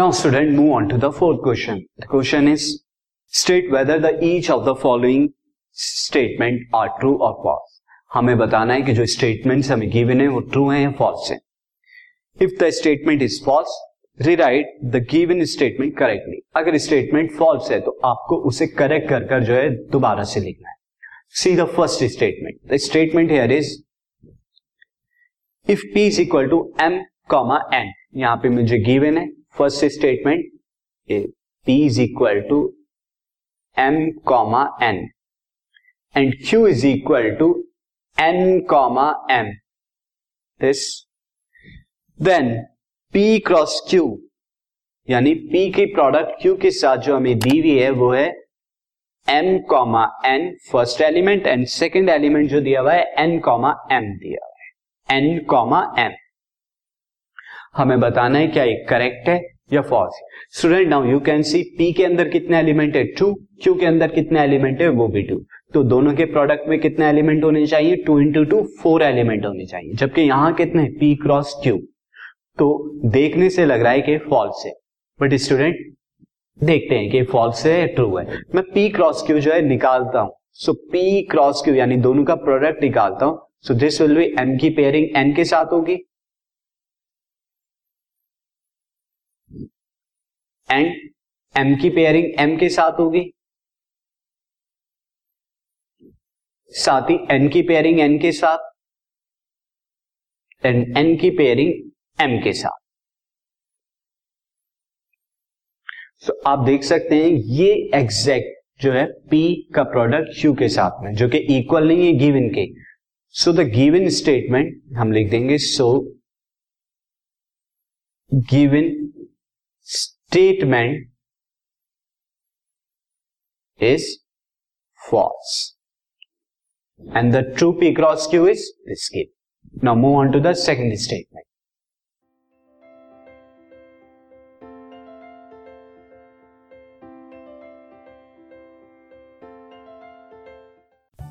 Now, student, move on to the fourth question. The question is, state whether the each of the following statement are true or false. हमें बताना है कि जो statements हमें given है, वो true है या फॉल्स है। If the statement is false rewrite the given statement correctly अगर स्टेटमेंट फॉल्स है तो आपको उसे करेक्ट कर कर जो है, दोबारा से लिखना है। See the first statement the statement here is if P is equal to M comma N यहाँ पे मुझे गिवन है। First statement P is equal to M comma N and Q is equal to N comma M This. Then, P cross Q. यानी P की product Q के साथ जो हमें दी हुई है, वो है M comma N first element and second element जो दिया हुआ है, N कॉमा एम दिया हुआ है। N comma M. हमें बताना है क्या ये करेक्ट है या false student now you can see P के अंदर कितने एलिमेंट है? टू क्यू के अंदर कितने एलिमेंट है? वो भी टू तो दोनों के प्रोडक्ट में कितने एलिमेंट होने चाहिए? Two into two four element होने चाहिए। जबकि यहाँ कितने पी क्रॉस क्यू तो देखने से लग रहा है कि फॉल्स है। बट स्टूडेंट देखते हैं कि फॉल्स है ट्रू है। मैं पी क्रॉस क्यू जो है निकालता हूँ। सो पी क्रॉस क्यू यानी दोनों का प्रोडक्ट निकालता हूँ। So this will be M की पेयरिंग एन के साथ होगी। एंड एम की पेयरिंग एम के साथ होगी। साथ ही एन की पेयरिंग एन के साथ एंड एन की पेयरिंग एम के साथ। तो आप देख सकते हैं ये एग्जैक्ट जो है P का प्रोडक्ट Q के साथ में, जो कि इक्वल नहीं है गिवन के। सो द गिवन स्टेटमेंट हम लिख देंगे so given statement is false and the true p cross q is this. Now move on to the second statement.